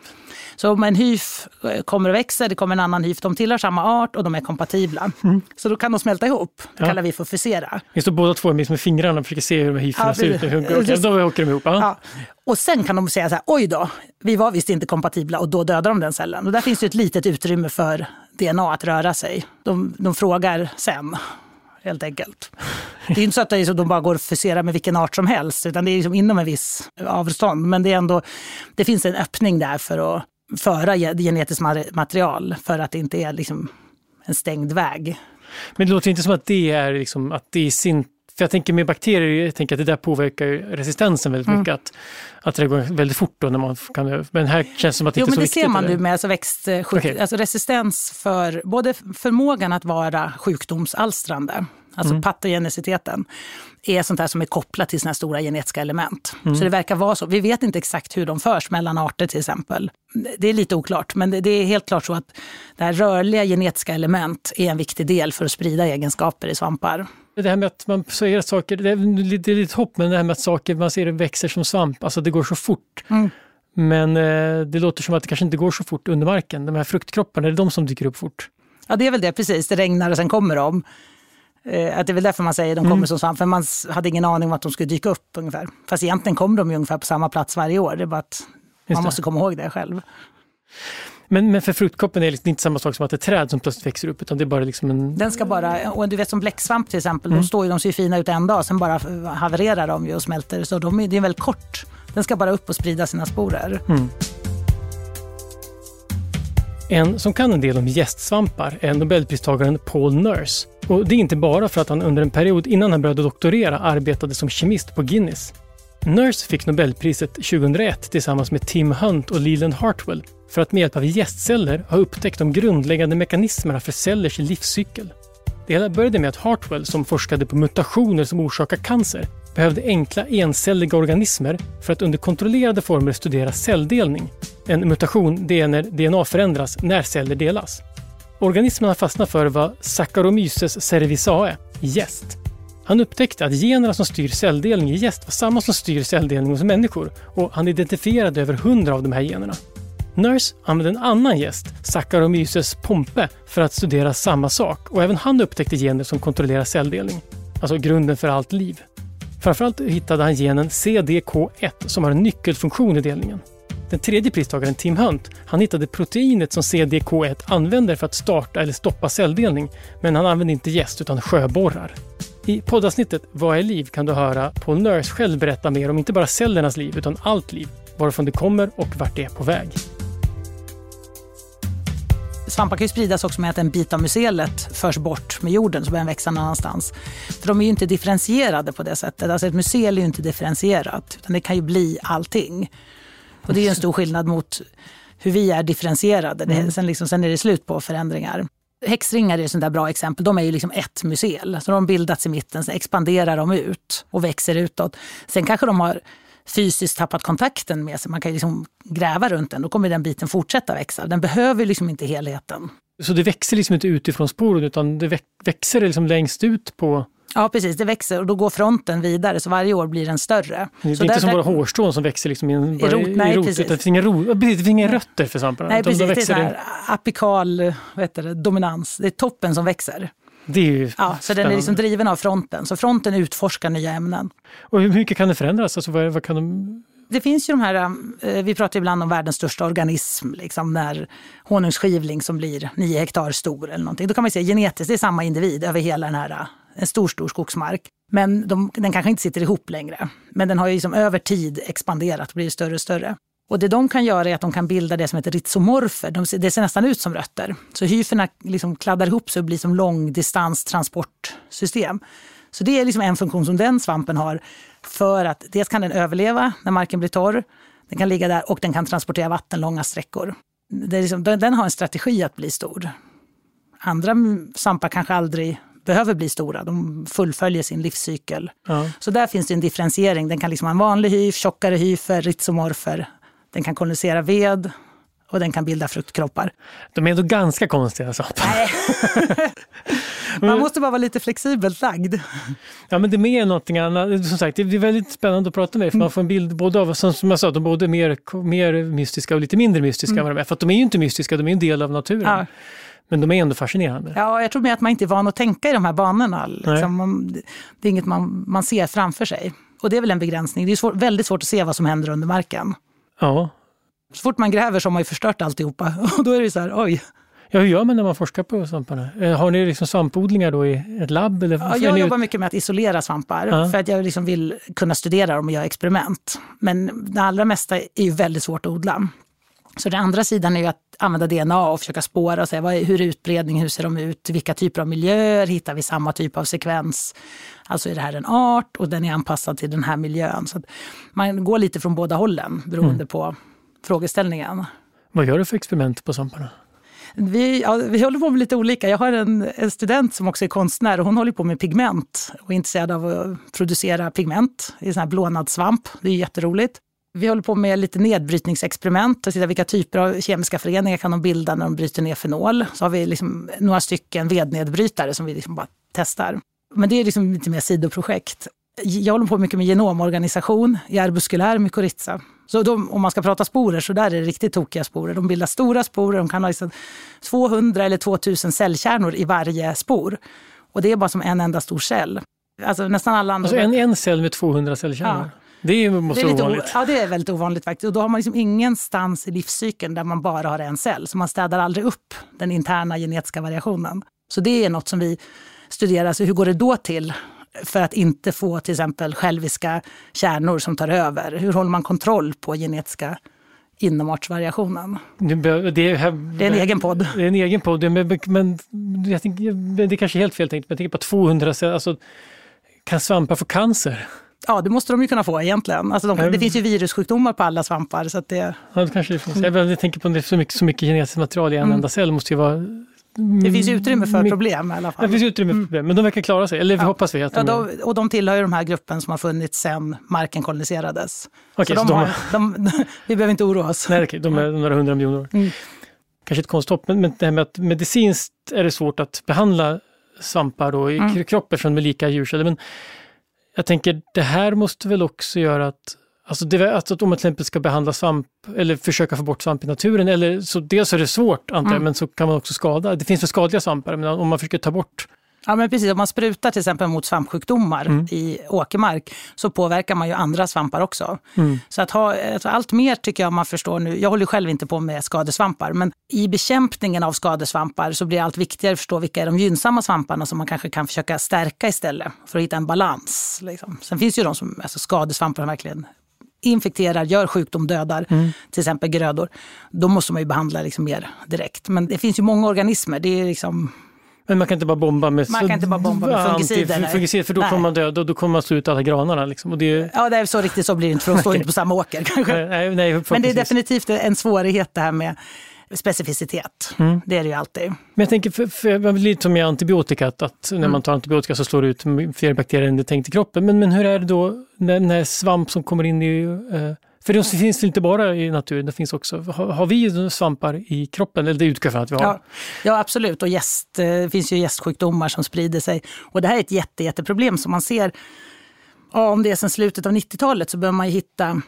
Så om en hyf eh, kommer och växer, det kommer en annan hyf, de tillhör samma art och de är kompatibla. Mm. Så då kan de smälta ihop. Det ja. kallar vi för fusera. Just det, båda två är med fingrarna och försöker se hur de här ja, ser ut. Hur, då åker de ihop. Ja. Och sen kan de säga så här, oj då, vi var visst inte kompatibla och då dödar de den cellen. Och där finns det ett litet utrymme för DNA att röra sig. De, de frågar sen, helt enkelt. Det är inte så att det är så de bara går att fusera med vilken art som helst, utan det är liksom inom en viss avstånd. Men det, är ändå, det finns en öppning där för att föra genetiskt material för att det inte är liksom en stängd väg. Men det låter inte som att det är, liksom, att det i sin för jag tänker med bakterier, jag tänker att det där påverkar resistensen väldigt mm. mycket. Att, att det går väldigt fort då när man kan, men här känns det som att det jo, inte är så viktigt. Jo, men det ser man nu med alltså växtsjuk, okay. alltså resistens för både förmågan att vara sjukdomsalstrande, alltså mm. patogeniciteten, är sånt här som är kopplat till sina stora genetiska element. Mm. Så det verkar vara så. Vi vet inte exakt hur de förs mellan arter till exempel. Det är lite oklart, men det är helt klart så att det här rörliga genetiska element är en viktig del för att sprida egenskaper i svampar. Det här med att man säger att saker, det är lite, lite hopp, men det här med att saker man ser växer som svamp, alltså det går så fort. Mm. Men eh, det låter som att det kanske inte går så fort under marken. De här fruktkropparna, är det de som dyker upp fort? Ja, det är väl det, precis. Det regnar och sen kommer de. Eh, att det är väl därför man säger att de kommer mm. som svamp, för man hade ingen aning om att de skulle dyka upp ungefär. Fast egentligen kommer de ju ungefär på samma plats varje år, det är bara att man måste komma ihåg det själv. Men, men för fruktkoppen är det liksom inte samma sak som att är träd som plötsligt växer upp, utan det är bara liksom en... Den ska bara, och du vet som bläcksvamp till exempel, mm. de, står ju, de ser ju fina ut en dag, sen bara havererar de ju och smälter. Så de, det är väldigt kort. Den ska bara upp och sprida sina sporer. Mm. En som kan en del om gästsvampar är nobelpristagaren Paul Nurse. Och det är inte bara för att han under en period innan han började doktorera arbetade som kemist på Guinness. Nurse fick Nobelpriset 2001 tillsammans med Tim Hunt och Leland Hartwell för att med hjälp av gästceller ha upptäckt de grundläggande mekanismerna för cellers livscykel. Det hela började med att Hartwell, som forskade på mutationer som orsakar cancer, behövde enkla encelliga organismer för att under kontrollerade former studera celldelning. En mutation det är när DNA förändras när celler delas. Organismen han fastnade för var Saccharomyces cerevisiae, gäst. Han upptäckte att generna som styr celldelning i gäst var samma som styr celldelning hos människor och han identifierade över hundra av de här generna. Nurse använde en annan gäst, Saccharomyces pompe, för att studera samma sak och även han upptäckte gener som kontrollerar celldelning. Alltså grunden för allt liv. Framförallt hittade han genen CDK1 som har en nyckelfunktion i delningen. Den tredje pristagaren Tim Hunt, han hittade proteinet som CDK1 använder för att starta eller stoppa celldelning, men han använde inte gäst utan sjöborrar. I poddavsnittet Vad är liv? kan du höra Paul Nurse själv berätta mer om inte bara cellernas liv utan allt liv, varifrån det kommer och vart det är på väg. Svampar kan ju spridas också med att en bit av mycelet förs bort med jorden så börjar den växa någon annanstans. För de är ju inte differentierade på det sättet. Alltså ett mycel är ju inte differentierat, utan det kan ju bli allting. Och det är en stor skillnad mot hur vi är differentierade. Mm. sen, liksom, sen är det slut på förändringar. Häxringar är ett sånt där bra exempel. De är ju liksom ett mycel. Så de har bildats i mitten, sen expanderar de ut och växer utåt. Sen kanske de har fysiskt tappat kontakten med sig. Man kan liksom gräva runt den, då kommer den biten fortsätta växa. Den behöver liksom inte helheten. Så det växer liksom inte utifrån sporen utan det växer liksom längst ut på Ja, precis. Det växer och då går fronten vidare, så varje år blir den större. Det är så inte där, som bara hårstrån som växer liksom i, en, bara rot, nej, i rot, utan det finns ro, det finns inga rötter för svamparna. Nej, precis. De det är så apikal det, dominans. Det är toppen som växer. Det är ju ja, så den är liksom driven av fronten. Så fronten utforskar nya ämnen. Och hur mycket kan det förändras? Alltså, vad, vad kan de... Det finns ju de här, eh, vi pratar ibland om världens största organism, liksom när honungsskivling som blir nio hektar stor eller någonting. Då kan man säga genetiskt, det är samma individ över hela den här, en stor, stor skogsmark. Men de, den kanske inte sitter ihop längre. Men den har ju liksom över tid expanderat och blivit större och större. Och det de kan göra är att de kan bilda det som heter rhizomorfer. De, det ser nästan ut som rötter. Så hyferna liksom kladdar ihop sig och blir som långdistanstransportsystem. Så det är liksom en funktion som den svampen har. För att dels kan den överleva när marken blir torr, den kan ligga där och den kan transportera vatten långa sträckor. Det är liksom, den har en strategi att bli stor. Andra svampar kanske aldrig behöver bli stora. De fullföljer sin livscykel. Ja. Så där finns det en differentiering. Den kan liksom ha en vanlig hyf, tjockare hyfer, rhizomorfer. Den kan kondensera ved och den kan bilda fruktkroppar. De är ändå ganska konstiga saker. Man måste bara vara lite flexibelt lagd. Ja men det är mer någonting annat. Som sagt, det är väldigt spännande att prata med för man får en bild både av, som jag sa, de både mer, mer mystiska och lite mindre mystiska mm. än vad de är. För att de är ju inte mystiska, de är en del av naturen. Ja. Men de är ändå fascinerande. Ja, jag tror mer att man inte är van att tänka i de här banorna. Liksom. Man, det är inget man, man ser framför sig. Och det är väl en begränsning. Det är svår, väldigt svårt att se vad som händer under marken. Ja. Så fort man gräver så har man ju förstört alltihopa. Och då är det så här, oj. Ja, hur gör man när man forskar på svamparna? Eh, har ni liksom svampodlingar då i ett labb? Eller ja, jag jobbar mycket med att isolera svampar ja. för att jag liksom vill kunna studera dem och göra experiment. Men det allra mesta är ju väldigt svårt att odla. Så den andra sidan är ju att använda DNA och försöka spåra och säga vad är, hur är utbredningen, hur ser de ut, vilka typer av miljöer, hittar vi samma typ av sekvens? Alltså är det här en art och den är anpassad till den här miljön. Så man går lite från båda hållen beroende mm. på frågeställningen. Vad gör du för experiment på svamparna? Vi, ja, vi håller på med lite olika. Jag har en, en, student som också är konstnär och hon håller på med pigment och är intresserad av att producera pigment i sån här blånadssvamp. Det är jätteroligt. Vi håller på med lite nedbrytningsexperiment och tittar vilka typer av kemiska föreningar kan de bilda när de bryter ner fenol. Så har vi liksom några stycken vednedbrytare som vi liksom bara testar. Men det är liksom lite mer sidoprojekt. Jag håller på mycket med genomorganisation i arbuskulär mykorrhiza. Så de, om man ska prata sporer så där är det riktigt tokiga sporer. De bildar stora sporer, de kan ha liksom 200 eller 2000 cellkärnor i varje spor. Och det är bara som en enda stor cell. Alltså nästan alla andra... Alltså en, en cell med 200 cellkärnor? Ja. Det måste det är vara ovanligt. Ja, det är väldigt ovanligt faktiskt. Och då har man liksom ingenstans i livscykeln där man bara har en cell. Så man städar aldrig upp den interna genetiska variationen. Så det är något som vi studerar. Så hur går det då till för att inte få till exempel själviska kärnor som tar över? Hur håller man kontroll på genetiska inomartsvariationen. Det, det, här, det är en egen podd. Det är en egen podd, men, men jag tänker, det är kanske helt fel tänkt, men jag tänker på 200, alltså, kan svampar få cancer? Ja, det måste de ju kunna få egentligen. Alltså de, det finns ju virussjukdomar på alla svampar. Så det... Ja, det kanske det finns. Jag tänker på det, så mycket, så mycket genetiskt material i en mm. enda cell måste ju vara det finns utrymme för problem i alla fall. Det finns utrymme för mm. problem, men de verkar klara sig. Eller ja. hoppas vi att de... Ja, de, och de tillhör ju de här gruppen som har funnits sedan marken koloniserades. Okay, så, så de, har, de, vi behöver inte oroa oss. Nej, okay, de är några hundra miljoner år. Mm. Kanske ett konsthopp, men, men det här med att medicinskt är det svårt att behandla svampar då i mm. kroppen från med lika djurceller. Men jag tänker, det här måste väl också göra att Alltså, det, alltså om man till exempel ska behandla svamp eller försöka få bort svamp i naturen, eller, så dels är det svårt antar jag, mm. men så kan man också skada. Det finns väl skadliga svampar, men om man försöker ta bort Ja, men precis. Om man sprutar till exempel mot svampsjukdomar mm. i åkermark så påverkar man ju andra svampar också. Mm. Så att ha, alltså allt mer tycker jag man förstår nu. Jag håller själv inte på med skadesvampar, men i bekämpningen av skadesvampar så blir det allt viktigare att förstå vilka är de gynnsamma svamparna som man kanske kan försöka stärka istället för att hitta en balans. Liksom. Sen finns ju de som, alltså skadesvampar som verkligen infekterar, gör sjukdom, dödar mm. till exempel grödor. Då måste man ju behandla liksom mer direkt. Men det finns ju många organismer. Det är liksom men man kan inte bara bomba med, man kan inte bara bomba med fungicider. fungicider för då nej. kommer man dö, då, då kommer man slå ut alla granarna. Liksom. Och det... Ja, det är så riktigt så blir det inte, för de står inte på samma åker. Kanske. Nej, nej, Men det är definitivt en svårighet det här med specificitet. Mm. Det är det ju alltid. Men jag tänker, för, för, lite som med antibiotika, att, att när mm. man tar antibiotika så slår det ut fler bakterier än det är tänkt i kroppen. Men, men hur är det då när, när svamp som kommer in i eh, för det finns inte bara i naturen, det finns också. Har, vi svampar i kroppen? Eller det utgår från att vi har. Ja, ja absolut. Och gäst, det eh, finns ju gästsjukdomar som sprider sig. Och det här är ett jätte, jätteproblem som man ser. Ja, om det är sedan slutet av 90-talet så behöver man hitta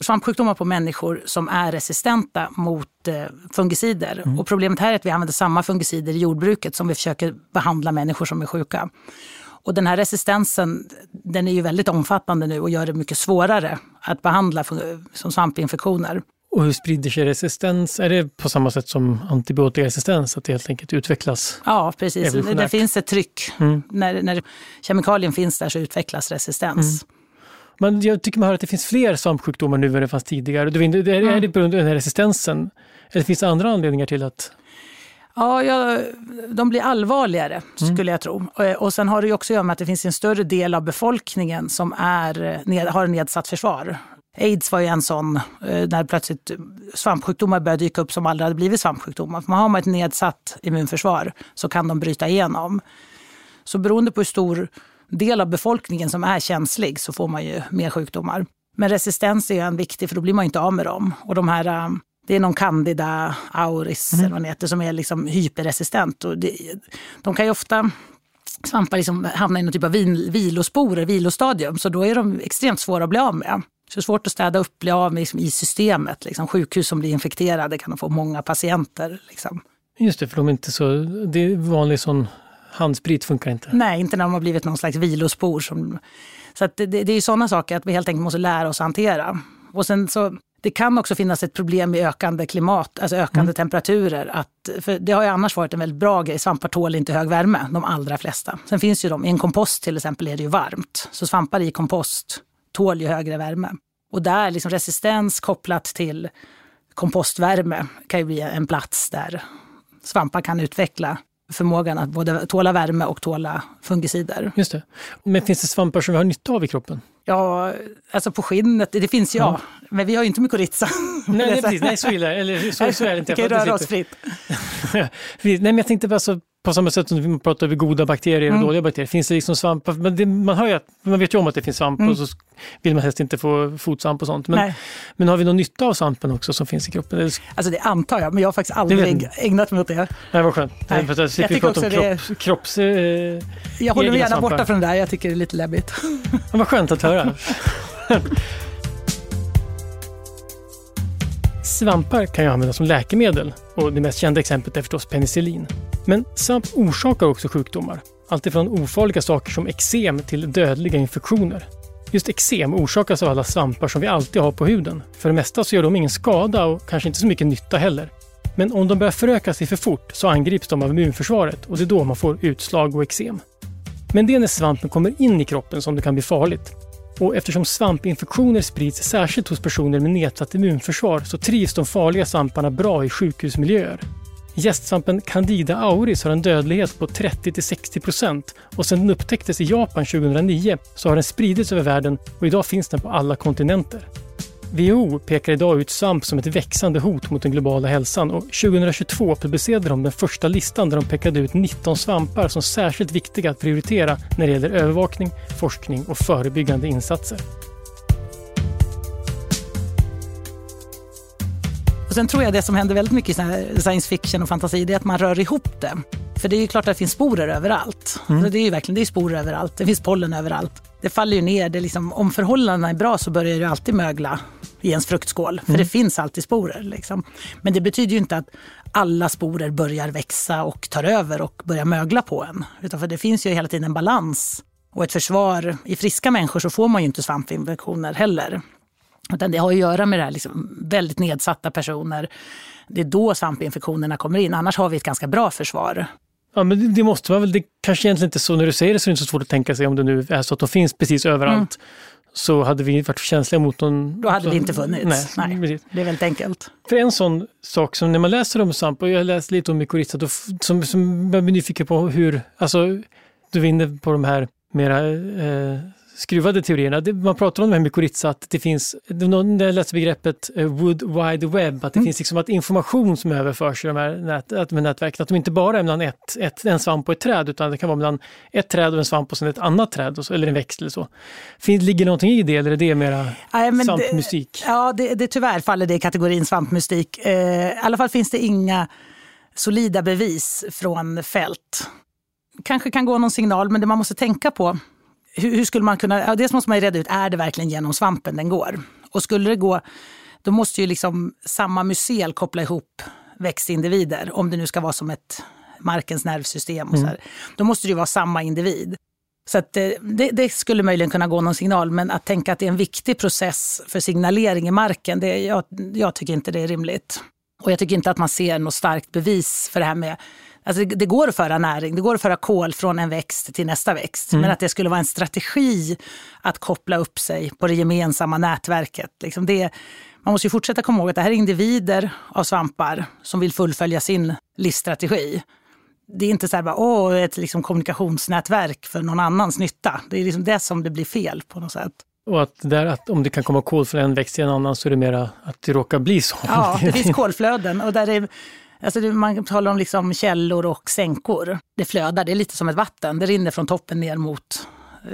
svampsjukdomar på människor som är resistenta mot eh, fungicider. Mm. Och problemet här är att vi använder samma fungicider i jordbruket som vi försöker behandla människor som är sjuka. Och den här resistensen den är ju väldigt omfattande nu och gör det mycket svårare att behandla som svampinfektioner. Och hur sprider sig resistens? Är det på samma sätt som antibiotikaresistens, att det helt enkelt utvecklas? Ja, precis. Det finns ett tryck. Mm. När, när kemikalien finns där så utvecklas resistens. Mm. Men jag tycker man hör att det finns fler svampsjukdomar nu än det fanns tidigare. Är det, är det på grund av den här resistensen? Eller finns det andra anledningar till att Ja, ja, de blir allvarligare mm. skulle jag tro. Och, och sen har det också att göra med att det finns en större del av befolkningen som är, ned, har nedsatt försvar. Aids var ju en sån, eh, när plötsligt svampsjukdomar började dyka upp som aldrig hade blivit svampsjukdomar. För har man ett nedsatt immunförsvar så kan de bryta igenom. Så beroende på hur stor del av befolkningen som är känslig så får man ju mer sjukdomar. Men resistens är en viktig, för då blir man inte av med dem. Och de här eh, det är någon candida auris mm. eller vad heter, som är liksom hyperresistent. Och det, de kan ju ofta svampar liksom hamna i någon typ av vilosporer, vilostadium, så då är de extremt svåra att bli av med. Så det är svårt att städa upp, bli av med liksom, i systemet. Liksom. Sjukhus som blir infekterade kan få många patienter. Liksom. Just det, för de är inte så, det är vanlig sån handsprit funkar inte. Nej, inte när de har blivit någon slags vilospor. Som, så det, det, är sådana saker att vi helt enkelt måste lära oss att hantera. Och sen så Det kan också finnas ett problem med ökande klimat, alltså ökande mm. temperaturer. Att, för det har ju annars varit en väldigt bra grej. Svampar tål inte hög värme, de allra flesta. Sen finns ju de, i en kompost till exempel är det ju varmt. Så svampar i kompost tål ju högre värme. Och där liksom resistens kopplat till kompostvärme kan ju bli en plats där svampar kan utveckla förmågan att både tåla värme och tåla fungicider. Just det. Men finns det svampar som vi har nytta av i kroppen? Ja, alltså på skinnet, det finns ja. ja. Men vi har ju inte mykorrhiza. Nej, nej, precis, nej så illa eller så, så är det inte. Vi kan röra oss fritt. nej, men jag tänkte bara så på samma sätt som vi pratar om goda bakterier och mm. dåliga bakterier. Finns det liksom svampar? Men det, man, hör ju att, man vet ju om att det finns svamp mm. och så vill man helst inte få fotsvamp och sånt. Men, men har vi någon nytta av svampen också som finns i kroppen? Alltså det antar jag, men jag har faktiskt aldrig ägnat mig åt det. Nej, vad skönt. Nej. Att jag vi prata om kropp, det... kropps... Eh, jag håller mig gärna svampar. borta från det där, jag tycker det är lite läbbigt. Ja, vad skönt att höra. Svampar kan ju användas som läkemedel och det mest kända exemplet är förstås penicillin. Men svamp orsakar också sjukdomar. Alltifrån ofarliga saker som eksem till dödliga infektioner. Just eksem orsakas av alla svampar som vi alltid har på huden. För det mesta så gör de ingen skada och kanske inte så mycket nytta heller. Men om de börjar föröka sig för fort så angrips de av immunförsvaret och det är då man får utslag och eksem. Men det är när svampen kommer in i kroppen som det kan bli farligt. Och eftersom svampinfektioner sprids särskilt hos personer med nedsatt immunförsvar så trivs de farliga svamparna bra i sjukhusmiljöer. Gästsvampen Candida auris har en dödlighet på 30-60% och sedan den upptäcktes i Japan 2009 så har den spridits över världen och idag finns den på alla kontinenter. WHO pekar idag ut svamp som ett växande hot mot den globala hälsan och 2022 publicerade de den första listan där de pekade ut 19 svampar som särskilt viktiga att prioritera när det gäller övervakning, forskning och förebyggande insatser. Och sen tror jag det som händer väldigt mycket i science fiction och fantasi, det är att man rör ihop det. För det är ju klart att det finns sporer överallt. Mm. Det är ju verkligen det är sporer överallt. Det finns pollen överallt. Det faller ju ner. Det liksom, om förhållandena är bra så börjar det alltid mögla i ens fruktskål. För mm. det finns alltid sporer. Liksom. Men det betyder ju inte att alla sporer börjar växa och tar över och börjar mögla på en. Utan för det finns ju hela tiden en balans och ett försvar. I friska människor så får man ju inte svampinfektioner heller. Utan det har att göra med det här liksom väldigt nedsatta personer. Det är då svampinfektionerna kommer in. Annars har vi ett ganska bra försvar. Ja, men det måste vara väl, det kanske egentligen inte så när du säger det så är det inte så svårt att tänka sig om det nu är så att de finns precis överallt. Mm. Så hade vi varit känsliga mot någon... Då hade så, det inte funnits. Nej, Nej det är väldigt enkelt. För en sån sak som när man läser om svamp, och jag har läst lite om mykorrhiza, som, som jag blir nyfiken på hur, alltså du är inne på de här mera eh, skruvade teorierna. Man pratar om det här med mykorrhiza, att det finns, jag läste begreppet eh, wood wide web, att det mm. finns liksom att information som överförs i de här nät, nätverken, att de inte bara är mellan ett, ett, en svamp och ett träd, utan det kan vara mellan ett träd och en svamp och sen ett annat träd, eller en växt eller så. Finns, ligger någonting i det eller är det mera Nej, svampmystik? Det, ja, det, det, tyvärr faller det i kategorin svampmystik. Eh, I alla fall finns det inga solida bevis från fält. Kanske kan gå någon signal, men det man måste tänka på hur, hur, skulle man kunna, ja, dels måste man ju reda ut, är det verkligen genom svampen den går? Och skulle det gå, då måste ju liksom samma mycel koppla ihop växtindivider, om det nu ska vara som ett markens nervsystem. Och så här. Mm. Då måste det ju vara samma individ. Så att det, det, skulle möjligen kunna gå någon signal, men att tänka att det är en viktig process för signalering i marken, det, jag, jag tycker inte det är rimligt. Och jag tycker inte att man ser något starkt bevis för det här med Alltså det, det, går att föra näring, det går att föra kol från en växt till nästa växt. Mm. Men att det skulle vara en strategi att koppla upp sig på det gemensamma nätverket. Liksom det, man måste ju fortsätta komma ihåg att det här är individer av svampar som vill fullfölja sin livsstrategi. Det är inte så här bara, åh, ett liksom kommunikationsnätverk för någon annans nytta. Det är liksom det som det blir fel på något sätt. Och att, där, att om det kan komma kol från en växt till en annan så är det mera att det råkar bli så. Ja, det finns kolflöden och där är Alltså man talar om liksom källor och sänkor. Det flödar, det är lite som ett vatten. Det rinner från toppen ner mot...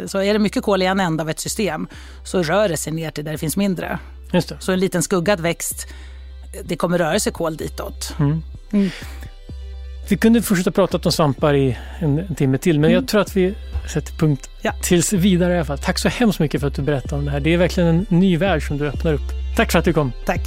Så är det mycket kol i en ända av ett system så rör det sig ner till där det finns mindre. Just det. Så en liten skuggad växt, det kommer röra sig kol ditåt. Mm. Mm. Vi kunde fortsätta prata om svampar i en, en timme till, men mm. jag tror att vi sätter punkt ja. tills vidare i alla fall. Tack så hemskt mycket för att du berättade om det här. Det är verkligen en ny värld som du öppnar upp. Tack för att du kom. Tack.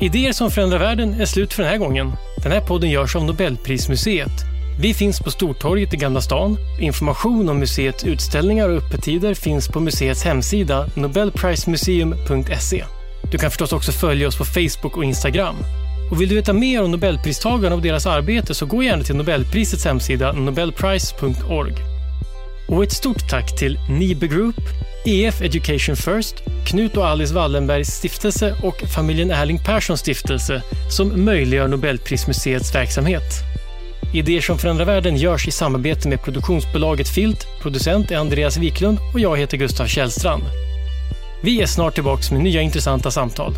Idéer som förändrar världen är slut för den här gången. Den här podden görs av Nobelprismuseet. Vi finns på Stortorget i Gamla stan. Information om museets utställningar och öppettider finns på museets hemsida nobelprismuseum.se. Du kan förstås också följa oss på Facebook och Instagram. Och vill du veta mer om Nobelpristagarna och deras arbete så gå gärna till Nobelprisets hemsida nobelprice.org. Och ett stort tack till Nibe Group, EF Education First, Knut och Alice Wallenbergs stiftelse och familjen Erling Perssons stiftelse som möjliggör Nobelprismuseets verksamhet. Idéer som förändrar världen görs i samarbete med produktionsbolaget Filt, producent är Andreas Wiklund och jag heter Gustav Källstrand. Vi är snart tillbaka med nya intressanta samtal.